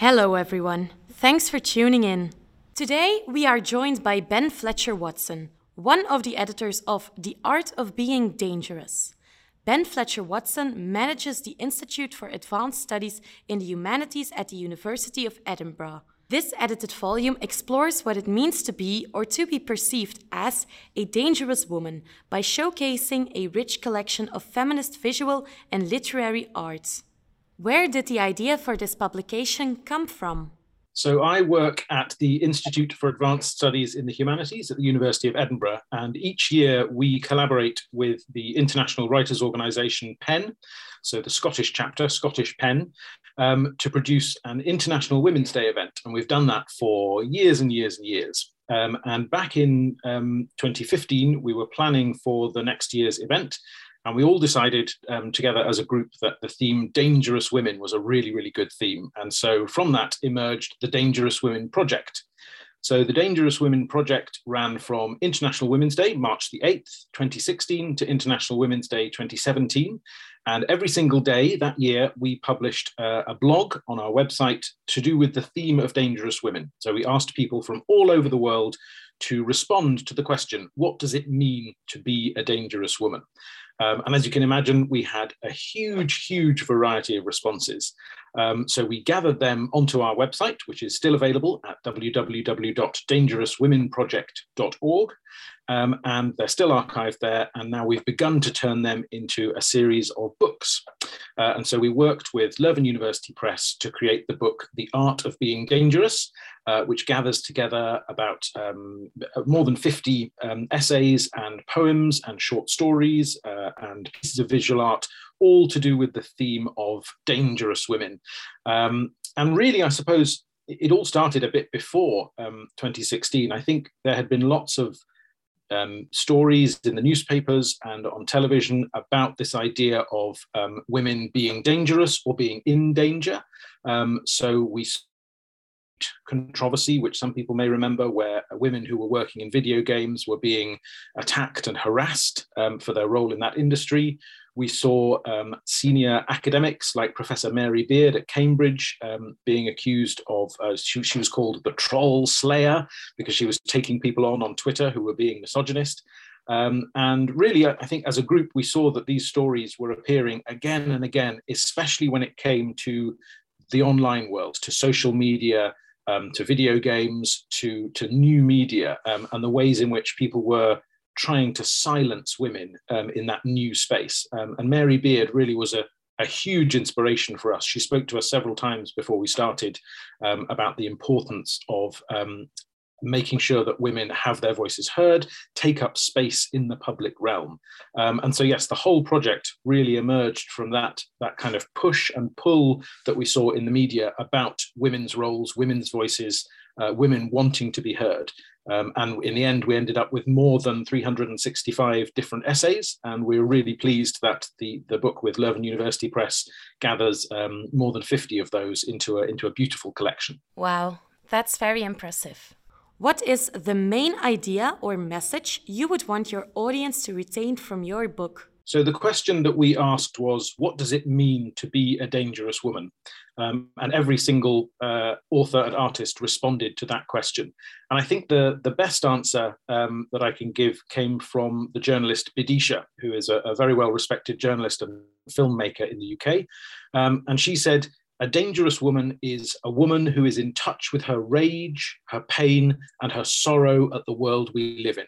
Hello, everyone. Thanks for tuning in. Today, we are joined by Ben Fletcher Watson, one of the editors of The Art of Being Dangerous. Ben Fletcher Watson manages the Institute for Advanced Studies in the Humanities at the University of Edinburgh. This edited volume explores what it means to be or to be perceived as a dangerous woman by showcasing a rich collection of feminist visual and literary arts. Where did the idea for this publication come from? So, I work at the Institute for Advanced Studies in the Humanities at the University of Edinburgh, and each year we collaborate with the international writers' organisation PEN, so the Scottish chapter, Scottish PEN, um, to produce an International Women's Day event. And we've done that for years and years and years. Um, and back in um, 2015, we were planning for the next year's event. And we all decided um, together as a group that the theme Dangerous Women was a really, really good theme. And so from that emerged the Dangerous Women Project. So the Dangerous Women Project ran from International Women's Day, March the 8th, 2016, to International Women's Day 2017. And every single day that year, we published uh, a blog on our website to do with the theme of dangerous women. So we asked people from all over the world to respond to the question what does it mean to be a dangerous woman? Um, and as you can imagine, we had a huge, huge variety of responses. Um, so we gathered them onto our website, which is still available at www.dangerouswomenproject.org. Um, and they're still archived there. And now we've begun to turn them into a series of books. Uh, and so we worked with Leuven University Press to create the book, The Art of Being Dangerous, uh, which gathers together about um, more than 50 um, essays and poems and short stories uh, and pieces of visual art, all to do with the theme of dangerous women. Um, and really, I suppose it all started a bit before um, 2016. I think there had been lots of um, stories in the newspapers and on television about this idea of um, women being dangerous or being in danger. Um, so we controversy, which some people may remember, where women who were working in video games were being attacked and harassed um, for their role in that industry. We saw um, senior academics like Professor Mary Beard at Cambridge um, being accused of, uh, she, she, was called the troll slayer because she was taking people on on Twitter who were being misogynist. Um, and really, I think as a group, we saw that these stories were appearing again and again, especially when it came to the online world, to social media, um, to video games, to, to new media, um, and the ways in which people were trying to silence women um, in that new space. Um, and Mary Beard really was a, a huge inspiration for us. She spoke to us several times before we started um, about the importance of um, making sure that women have their voices heard, take up space in the public realm. Um, and so, yes, the whole project really emerged from that, that kind of push and pull that we saw in the media about women's roles, women's voices, uh, women wanting to be heard. Um, and in the end, we ended up with more than 365 different essays. And we're really pleased that the, the book with Leuven University Press gathers um, more than 50 of those into a, into a beautiful collection. Wow, that's very impressive. What is the main idea or message you would want your audience to retain from your book? So, the question that we asked was, What does it mean to be a dangerous woman? Um, and every single uh, author and artist responded to that question. And I think the, the best answer um, that I can give came from the journalist Bidisha, who is a, a very well respected journalist and filmmaker in the UK. Um, and she said, A dangerous woman is a woman who is in touch with her rage, her pain, and her sorrow at the world we live in.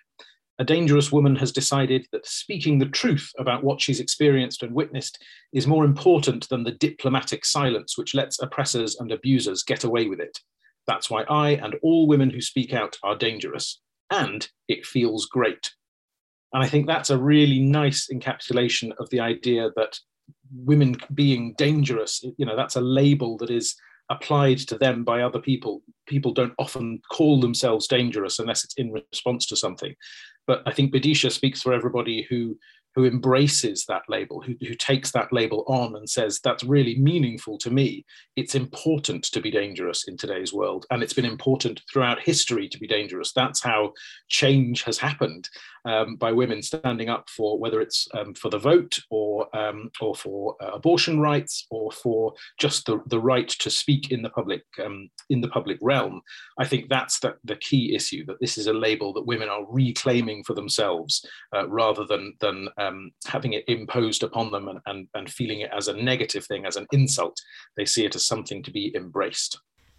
A dangerous woman has decided that speaking the truth about what she's experienced and witnessed is more important than the diplomatic silence which lets oppressors and abusers get away with it. That's why I and all women who speak out are dangerous. And it feels great. And I think that's a really nice encapsulation of the idea that women being dangerous, you know, that's a label that is applied to them by other people. People don't often call themselves dangerous unless it's in response to something. But I think Bidisha speaks for everybody who who embraces that label, who, who takes that label on and says, that's really meaningful to me. It's important to be dangerous in today's world. And it's been important throughout history to be dangerous. That's how change has happened um, by women standing up for whether it's um, for the vote or, um, or for uh, abortion rights or for just the, the right to speak in the public um, in the public realm. I think that's the, the key issue that this is a label that women are reclaiming for themselves uh, rather than, than um, having it imposed upon them and, and, and feeling it as a negative thing, as an insult. They see it as something to be embraced.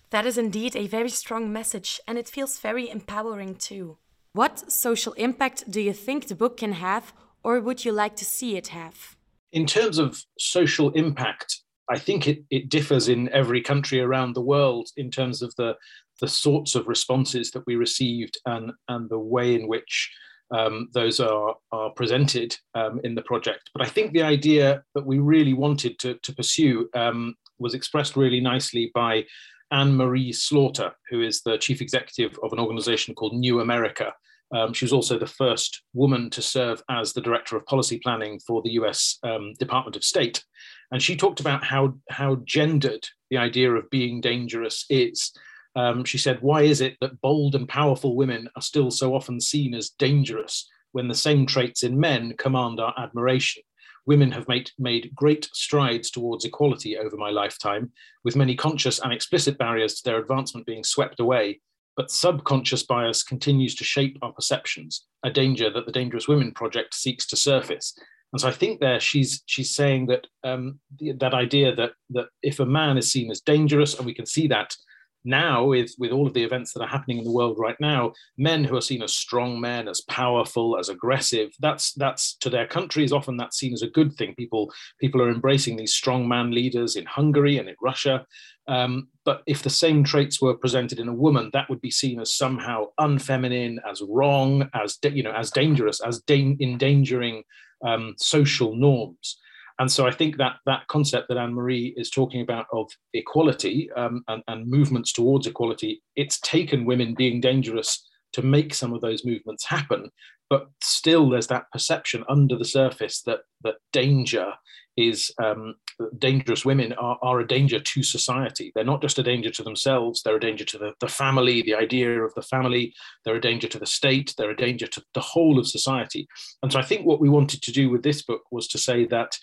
That is indeed a very strong message, and it feels very empowering too. What social impact do you think the book can have, or would you like to see it have? In terms of social impact, I think it, it differs in every country around the world in terms of the, the sorts of responses that we received and, and the way in which um, those are, are presented um, in the project. But I think the idea that we really wanted to, to pursue um, was expressed really nicely by Anne Marie Slaughter, who is the chief executive of an organization called New America. Um, she was also the first woman to serve as the director of policy planning for the US um, Department of State. And she talked about how, how gendered the idea of being dangerous is. Um, she said, Why is it that bold and powerful women are still so often seen as dangerous when the same traits in men command our admiration? women have made, made great strides towards equality over my lifetime, with many conscious and explicit barriers to their advancement being swept away. But subconscious bias continues to shape our perceptions, a danger that the Dangerous Women Project seeks to surface. And so I think there she's she's saying that um, that idea that that if a man is seen as dangerous, and we can see that now with with all of the events that are happening in the world right now men who are seen as strong men as powerful as aggressive that's that's to their countries often that's seen as a good thing. People people are embracing these strong man leaders in hungary and in russia. Um, but if the same traits were presented in a woman that would be seen as somehow unfeminine as wrong as you know as dangerous as da- endangering um, social norms and so I think that that concept that Anne Marie is talking about of equality um, and, and movements towards equality, it's taken women being dangerous to make some of those movements happen. But still, there's that perception under the surface that that danger is um, dangerous women are, are a danger to society. They're not just a danger to themselves, they're a danger to the, the family, the idea of the family, they're a danger to the state, they're a danger to the whole of society. And so I think what we wanted to do with this book was to say that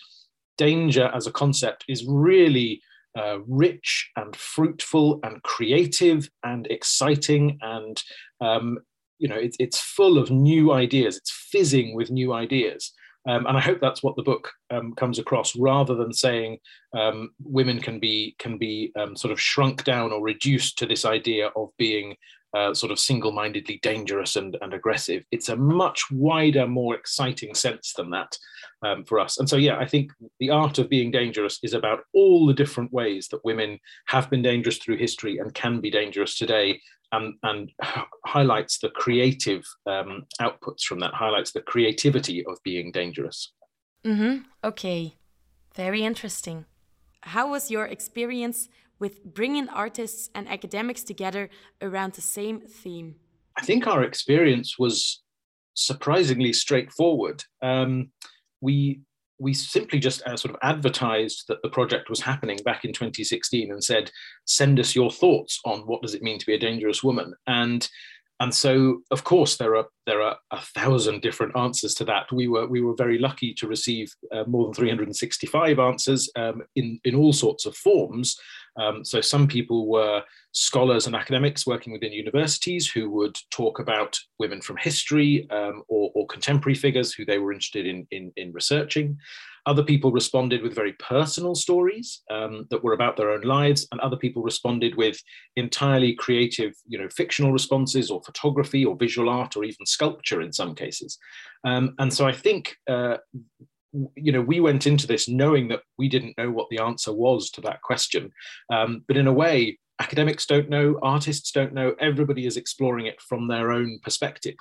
danger as a concept is really uh, rich and fruitful and creative and exciting and um, you know it, it's full of new ideas. It's fizzing with new ideas. Um, and i hope that's what the book um, comes across rather than saying um, women can be can be um, sort of shrunk down or reduced to this idea of being uh, sort of single-mindedly dangerous and, and aggressive. It's a much wider, more exciting sense than that um, for us. And so, yeah, I think the art of being dangerous is about all the different ways that women have been dangerous through history and can be dangerous today, and, and highlights the creative um, outputs from that, highlights the creativity of being dangerous. Mm-hmm. Okay, very interesting. How was your experience with bringing artists and academics together around the same theme? I think our experience was surprisingly straightforward. Um, we we simply just uh, sort of advertised that the project was happening back in 2016 and said, "Send us your thoughts on what does it mean to be a dangerous woman." And and so of course there are there are a thousand different answers to that we were we were very lucky to receive uh, more than 365 answers um, in in all sorts of forms um, so some people were scholars and academics working within universities who would talk about women from history um, or, or, contemporary figures who they were interested in, in, in researching. Other people responded with very personal stories um, that were about their own lives, and other people responded with entirely creative, you know, fictional responses or photography or visual art or even sculpture in some cases. Um, and so I think uh, you know we went into this knowing that we didn't know what the answer was to that question um, but in a way academics don't know, artists don't know, everybody is exploring it from their own perspective.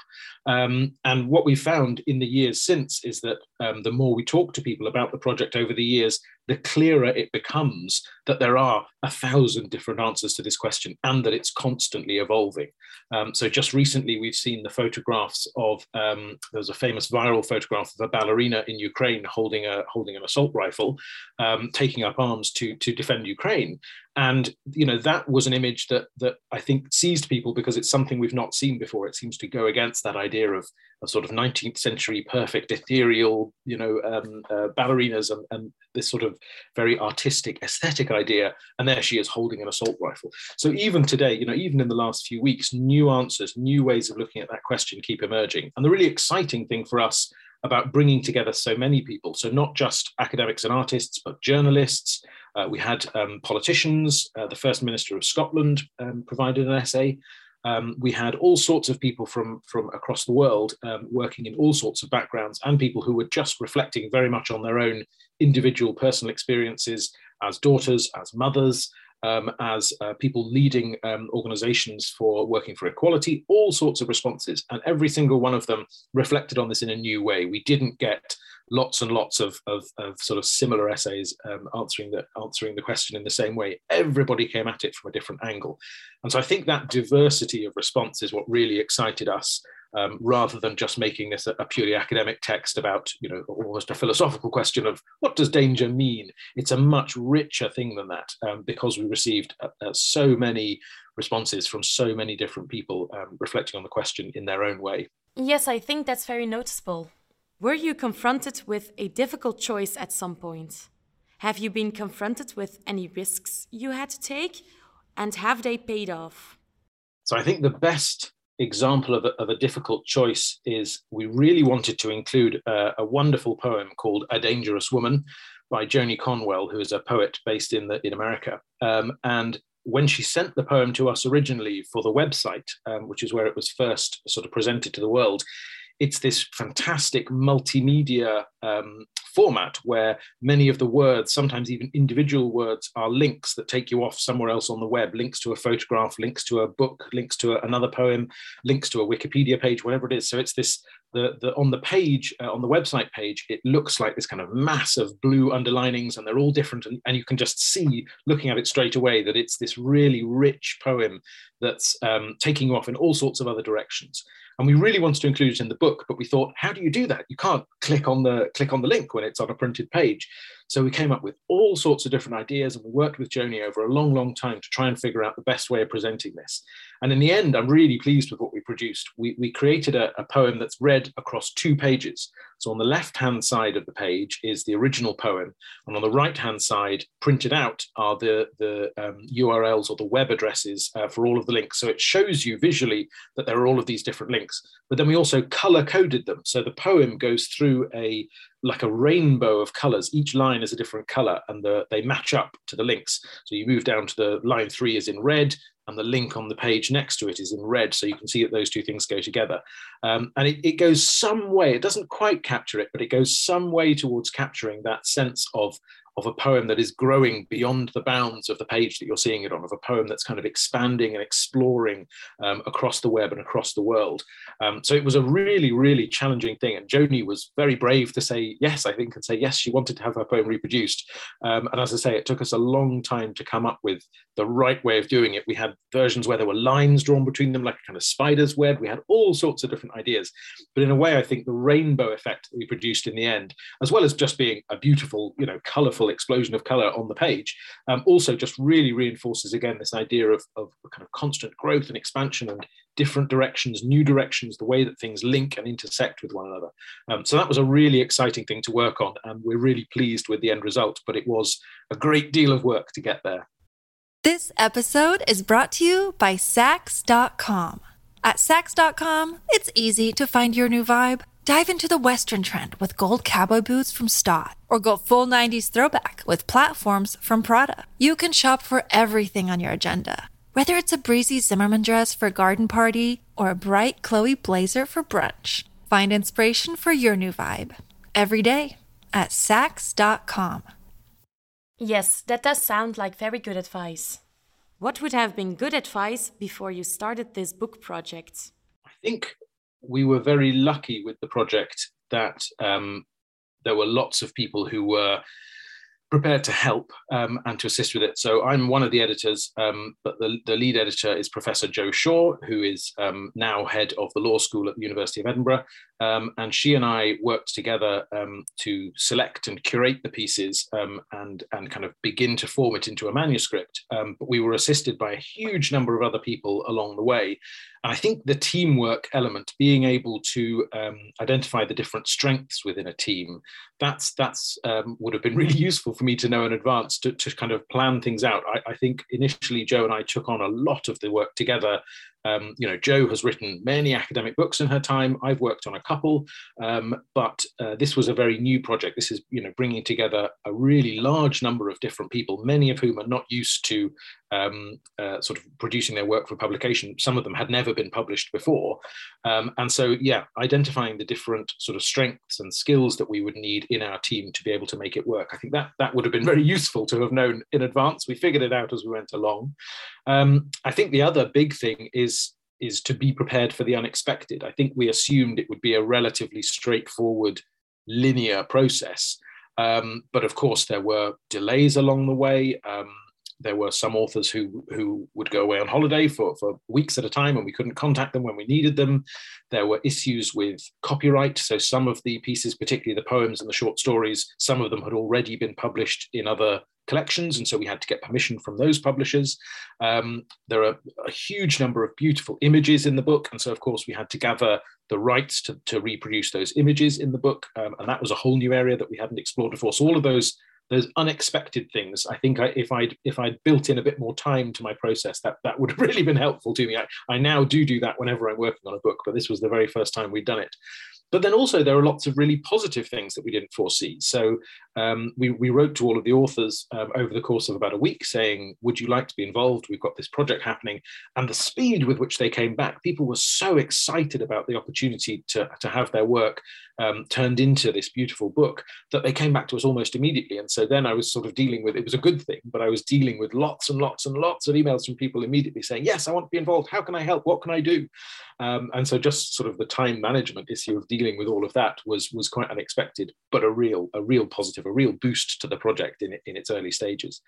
Um, and what we found in the years since is that um, the more we talk to people about the project over the years, the clearer it becomes that there are a thousand different answers to this question and that it's constantly evolving. Um, so just recently, we've seen the photographs of um, there's a famous viral photograph of a ballerina in Ukraine holding a holding an assault rifle, um, taking up arms to to defend Ukraine. And you know that was an image that that I think seized people because it's something we've not seen before. It seems to go against that idea of a sort of 19th century perfect ethereal you know um, uh, ballerinas and, and, this sort of very artistic aesthetic idea. And there she is holding an assault rifle. So even today you know even in the last few weeks new answers new ways of looking at that question keep emerging. And the really exciting thing for us about bringing together so many people so not just academics and artists but journalists. Uh, we had um, politicians. Uh, the first minister of scotland um, provided an essay um, we had all sorts of people from, from across the world um, working in all sorts of backgrounds and people who were just reflecting very much on their own individual personal experiences as daughters, as mothers, um, as uh, people leading um, organizations for working for equality, all sorts of responses. And every single one of them reflected on this in a new way. We didn't get lots and lots of, of, of sort of similar essays um, answering the answering the question in the same way. Everybody came at it from a different angle, and so I think that diversity of response is what really excited us. Um, rather than just making this a, a, purely academic text about, you know, almost a philosophical question of what does danger mean? It's a much richer thing than that um, because we received uh, uh, so many responses from so many different people um, reflecting on the question in their own way. Yes, I think that's very noticeable. Were you confronted with a difficult choice at some point? Have you been confronted with any risks you had to take? And have they paid off? So I think the best example of a, of a difficult choice is we really wanted to include a, a wonderful poem called A Dangerous Woman by Joni Conwell, who is a poet based in, the, in America. Um, and when she sent the poem to us originally for the website, um, which is where it was first sort of presented to the world, it's this fantastic multimedia um, format where many of the words, sometimes even individual words, are links that take you off somewhere else on the web links to a photograph, links to a book, links to a, another poem, links to a Wikipedia page, whatever it is. So it's this the, the on the page uh, on the website page it looks like this kind of mass of blue underlinings and they're all different and, and you can just see looking at it straight away that it's this really rich poem that's um, taking you off in all sorts of other directions. And we really wanted to include it in the book but we thought how do you do that? You can't click on the click on the link when it's on a printed page. So we came up with all sorts of different ideas and we worked with joni over a long long time to try and figure out the best way of presenting this. And in the end i'm really pleased with what we produced we, we created a, a poem that's read across two pages so on the left hand side of the page is the original poem, and on the right hand side, printed out, are the, the um, URLs or the web addresses uh, for all of the links. So it shows you visually that there are all of these different links. But then we also color coded them. So the poem goes through a like a rainbow of colors. Each line is a different color and the, they match up to the links. So you move down to the line three is in red, and the link on the page next to it is in red. So you can see that those two things go together. Um, and it, it goes some way, it doesn't quite capture it, but it goes some way towards capturing that sense of of a poem that is growing beyond the bounds of the page that you're seeing it on, of a poem that's kind of expanding and exploring um, across the web and across the world. Um, so it was a really, really challenging thing. And Joni was very brave to say yes, I think, and say yes, she wanted to have her poem reproduced. Um, and as I say, it took us a long time to come up with the right way of doing it. We had versions where there were lines drawn between them, like a kind of spider's web. We had all sorts of different ideas. But in a way, I think the rainbow effect that we produced in the end, as well as just being a beautiful, you know, colorful explosion of color on the page, um, also just really reinforces again this idea of, of kind of constant growth and expansion and different directions, new directions, the way that things link and intersect with one another. Um, so that was a really exciting thing to work on, and we're really pleased with the end result. But it was a great deal of work to get there. This episode is brought to you by Saks.com. At Saks.com, it's easy to find your new vibe. Dive into the Western trend with gold cowboy boots from Staud, or go full 90s throwback with platforms from Prada. You can shop for everything on your agenda, whether it's a breezy Zimmermann dress for a garden party or a bright Chloe blazer for brunch. Find inspiration for your new vibe every day at Saks.com. Yes, that does sound like very good advice. What would have been good advice before you started this book project? I think we were very lucky with the project that um, there were lots of people who were prepared to help um, and to assist with it. So I'm one of the editors, um, but the, the lead editor is Professor Jo Shaw, who is um, now head of the law school at the University of Edinburgh. Um, and she and I worked together um, to select and curate the pieces um, and, and kind of begin to form it into a manuscript. but we were assisted by a huge number of other people along the way. And I think the teamwork element, being able to um, identify the different strengths within a team, that's that's um, would have been really useful for me to know in advance to, to kind of plan things out. I, I think initially Jo and I took on a lot of the work together um, you know, Jo has written many academic books in her time. I've worked on a couple, um, but uh, this was a very new project. This is, you know, bringing together a really large number of different people, many of whom are not used to um, uh, sort of producing their work for publication. Some of them had never been published before, um, and so yeah, identifying the different sort of strengths and skills that we would need in our team to be able to make it work. I think that that would have been very useful to have known in advance. We figured it out as we went along. Um, I think the other big thing is is to be prepared for the unexpected. I think we assumed it would be a relatively straightforward, linear process. Um, but of course, there were delays along the way. Um, there were some authors who who would go away on holiday for, for weeks at a time and we couldn't contact them when we needed them. There were issues with copyright. So some of the pieces, particularly the poems and the short stories, some of them had already been published in other collections, and so we had to get permission from those publishers. Um, there are a huge number of beautiful images in the book, and so of course we had to gather the rights to, to reproduce those images in the book, um, and that was a whole new area that we hadn't explored before. So all of those those unexpected things. I think I, if I'd if I'd built in a bit more time to my process, that that would have really been helpful to me. I, I now do do that whenever I'm working on a book, but this was the very first time we'd done it. But then also there are lots of really positive things that we didn't foresee. So um, we, we wrote to all of the authors um, over the course of about a week saying, would you like to be involved? We've got this project happening. And the speed with which they came back, people were so excited about the opportunity to, to have their work um, turned into this beautiful book that they came back to us almost immediately. And so then I was sort of dealing with, it was a good thing, but I was dealing with lots and lots and lots of emails from people immediately saying, yes, I want to be involved. How can I help? What can I do? Um, and so just sort of the time management issue of dealing with all of that was was quite unexpected, but a real a real positive, a real boost to the project in in its early stages.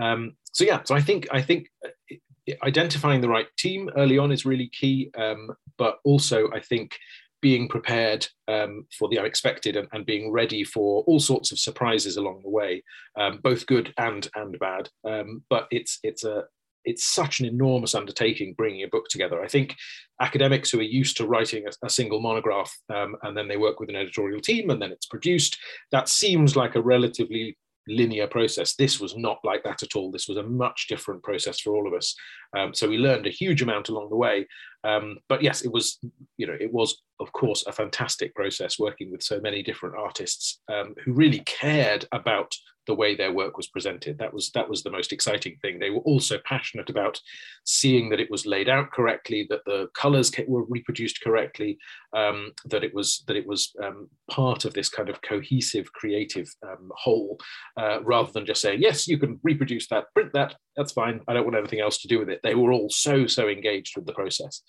Um, so yeah, so I think I think uh, identifying the right team early on is really key, um, but also I think being prepared um, for the unexpected and, and, being ready for all sorts of surprises along the way, um, both good and and bad. Um, but it's it's a it's such an enormous undertaking bringing a book together. I think academics who are used to writing a, a single monograph um, and then they work with an editorial team and then it's produced, that seems like a relatively linear process. This was not like that at all. This was a much different process for all of us. Um, so we learned a huge amount along the way. Um, but yes, it was, you know, it was of course a fantastic process working with so many different artists um, who really cared about the way their work was presented. That was that was the most exciting thing. They were also passionate about seeing that it was laid out correctly, that the colours were reproduced correctly, um, that it was that it was um, part of this kind of cohesive, creative um, whole, uh, rather than just saying yes, you can reproduce that, print that, that's fine. I don't want anything else to do with it. They were all so so engaged with the process.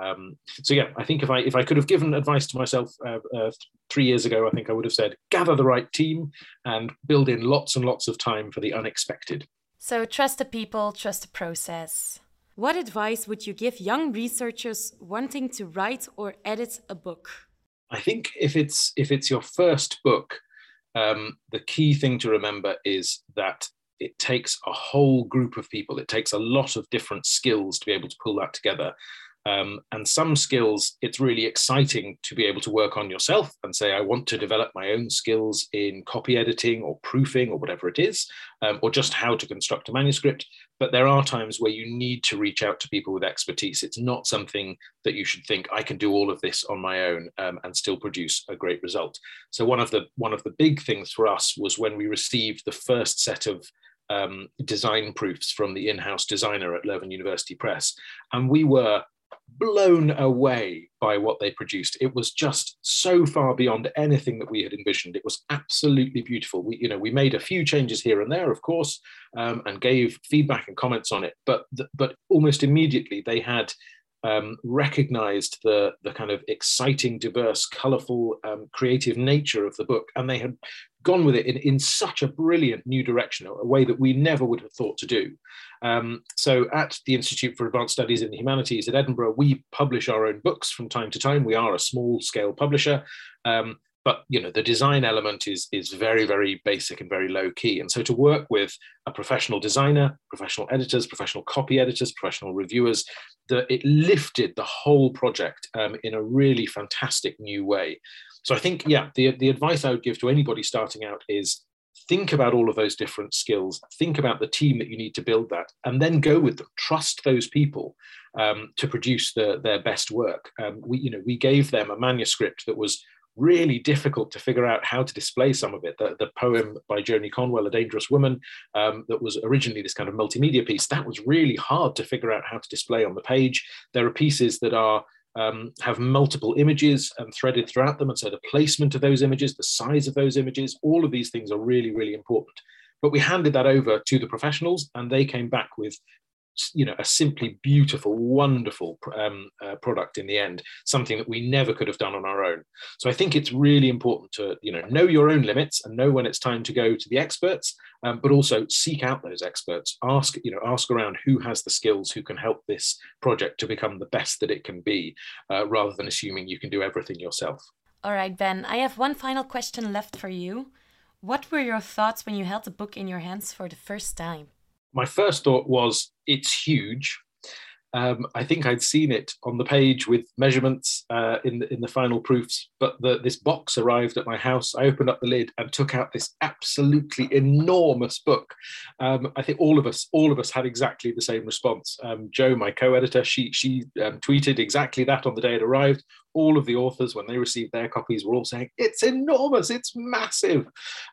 Um, so yeah, I think if I if I could have given advice to myself uh, uh, three years ago, I think I would have said gather the right team and build in lots and lots of time for the unexpected. So trust the people, trust the process. What advice would you give young researchers wanting to write or edit a book? I think if it's if it's your first book, um, the key thing to remember is that it takes a whole group of people. It takes a lot of different skills to be able to pull that together. Um, and some skills, it's really exciting to be able to work on yourself and say, I want to develop my own skills in copy editing or proofing or whatever it is, um, or just how to construct a manuscript. but there are times where you need to reach out to people with expertise. It's not something that you should think I can do all of this on my own um, and still produce a great result. So one of the one of the big things for us was when we received the first set of um, design proofs from the in-house designer at Leuven University Press, and we were blown away by what they produced. It was just so far beyond anything that we had envisioned. It was absolutely beautiful. We, you know, we made a few changes here and there, of course, um, and gave feedback and comments on it. But but almost immediately they had um, recognized the the kind of exciting, diverse, colorful, um, creative nature of the book, and they had gone with it in, in such a brilliant new direction, a way that we never would have thought to do. Um, so at the Institute for Advanced Studies in the Humanities at Edinburgh, we publish our own books from time to time. We are a small scale publisher. Um, but you know the design element is is very very basic and very low key and so to work with a professional designer professional editors professional copy editors professional reviewers the, it lifted the whole project um, in a really fantastic new way so i think yeah the, the advice i would give to anybody starting out is think about all of those different skills think about the team that you need to build that and then go with them trust those people um, to produce the, their best work um, we you know we gave them a manuscript that was really difficult to figure out how to display some of it. The, the poem by Joni Conwell, A Dangerous Woman, um, that was originally this kind of multimedia piece, that was really hard to figure out how to display on the page. There are pieces that are um, have multiple images and threaded throughout them. And so the placement of those images, the size of those images, all of these things are really, really important. But we handed that over to the professionals and they came back with you know a simply beautiful wonderful um, uh, product in the end something that we never could have done on our own. So i think it's really important to you know know your own limits and know when it's time to go to the experts um, but also seek out those experts. Ask you know ask around who has the skills who can help this project to become the best that it can be uh, rather than assuming you can do everything yourself. All right ben i have one final question left for you. What were your thoughts when you held the book in your hands for the first time my first thought was it's huge. Um, I think I'd seen it on the page with measurements uh, in the, in the final proofs, but the, this box arrived at my house. I opened up the lid and took out this absolutely enormous book. Um, I think all of us, all of us, had exactly the same response. Um, Jo, my co-editor, she she um, tweeted exactly that on the day it arrived all of the authors, when they received their copies, were all saying, it's enormous, it's massive.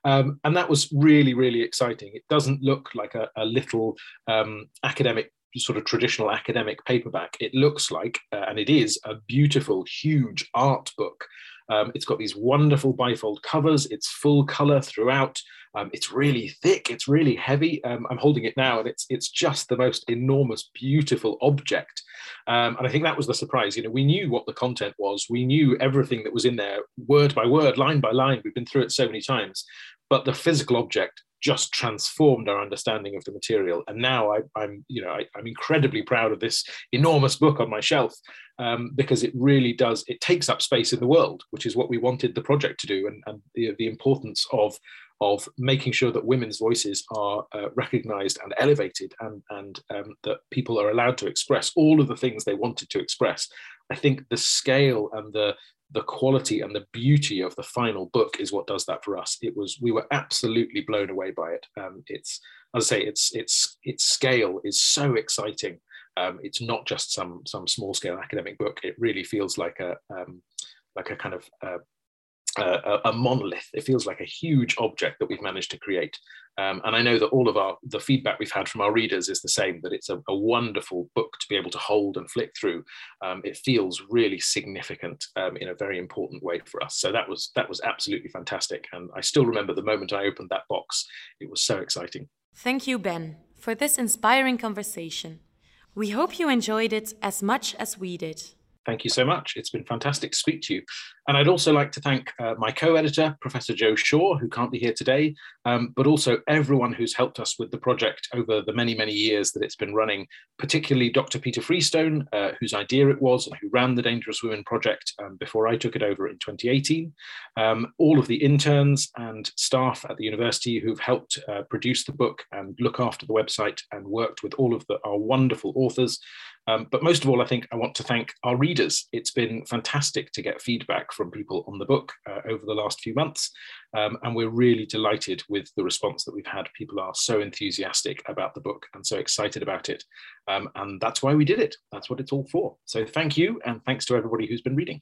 Um, and that was really, really exciting. It doesn't look like a, a little um, academic, sort of traditional academic paperback. It looks like, uh, and it is, a beautiful, huge art book. Um, it's got these wonderful bifold covers. It's full color throughout. Um, it's really thick. It's really heavy. Um, I'm holding it now, and it's it's just the most enormous, beautiful object. Um, and I think that was the surprise. You know, we knew what the content was. We knew everything that was in there, word by word, line by line. We've been through it so many times, but the physical object just transformed our understanding of the material. And now I, am you know, I, am incredibly proud of this enormous book on my shelf um, because it really does. It takes up space in the world, which is what we wanted the project to do, and, and the, the importance of of making sure that women's voices are uh, recognized and elevated and, and um, that people are allowed to express all of the things they wanted to express. I think the scale and the the quality and the beauty of the final book is what does that for us. It was we were absolutely blown away by it. Um, it's as I say, it's it's its scale is so exciting. Um, it's not just some some small scale academic book. It really feels like a um, like a kind of uh, a, a, monolith. It feels like a huge object that we've managed to create. Um, and I know that all of our the feedback we've had from our readers is the same. That it's a, a wonderful book to be able to hold and flick through. Um, it feels really significant um, in a very important way for us. So that was that was absolutely fantastic. And I still remember the moment I opened that box. It was so exciting. Thank you, Ben, for this inspiring conversation. We hope you enjoyed it as much as we did. Thank you so much. It's been fantastic to speak to you. And I'd also like to thank uh, my co editor, Professor Jo Shaw, who can't be here today, um, but also everyone who's helped us with the project over the many, many years that it's been running, particularly Dr. Peter Freestone, uh, whose idea it was and who ran the Dangerous Women project um, before I took it over in 2018. Um, all of the interns and staff at the university who've helped uh, produce the book and look after the website and worked with all of the, our wonderful authors. Um, but most of all, I think I want to thank our readers. It's been fantastic to get feedback from people on the book uh, over the last few months. Um, and we're really delighted with the response that we've had. People are so enthusiastic about the book and so excited about it. Um, and that's why we did it. That's what it's all for. So thank you. And thanks to everybody who's been reading.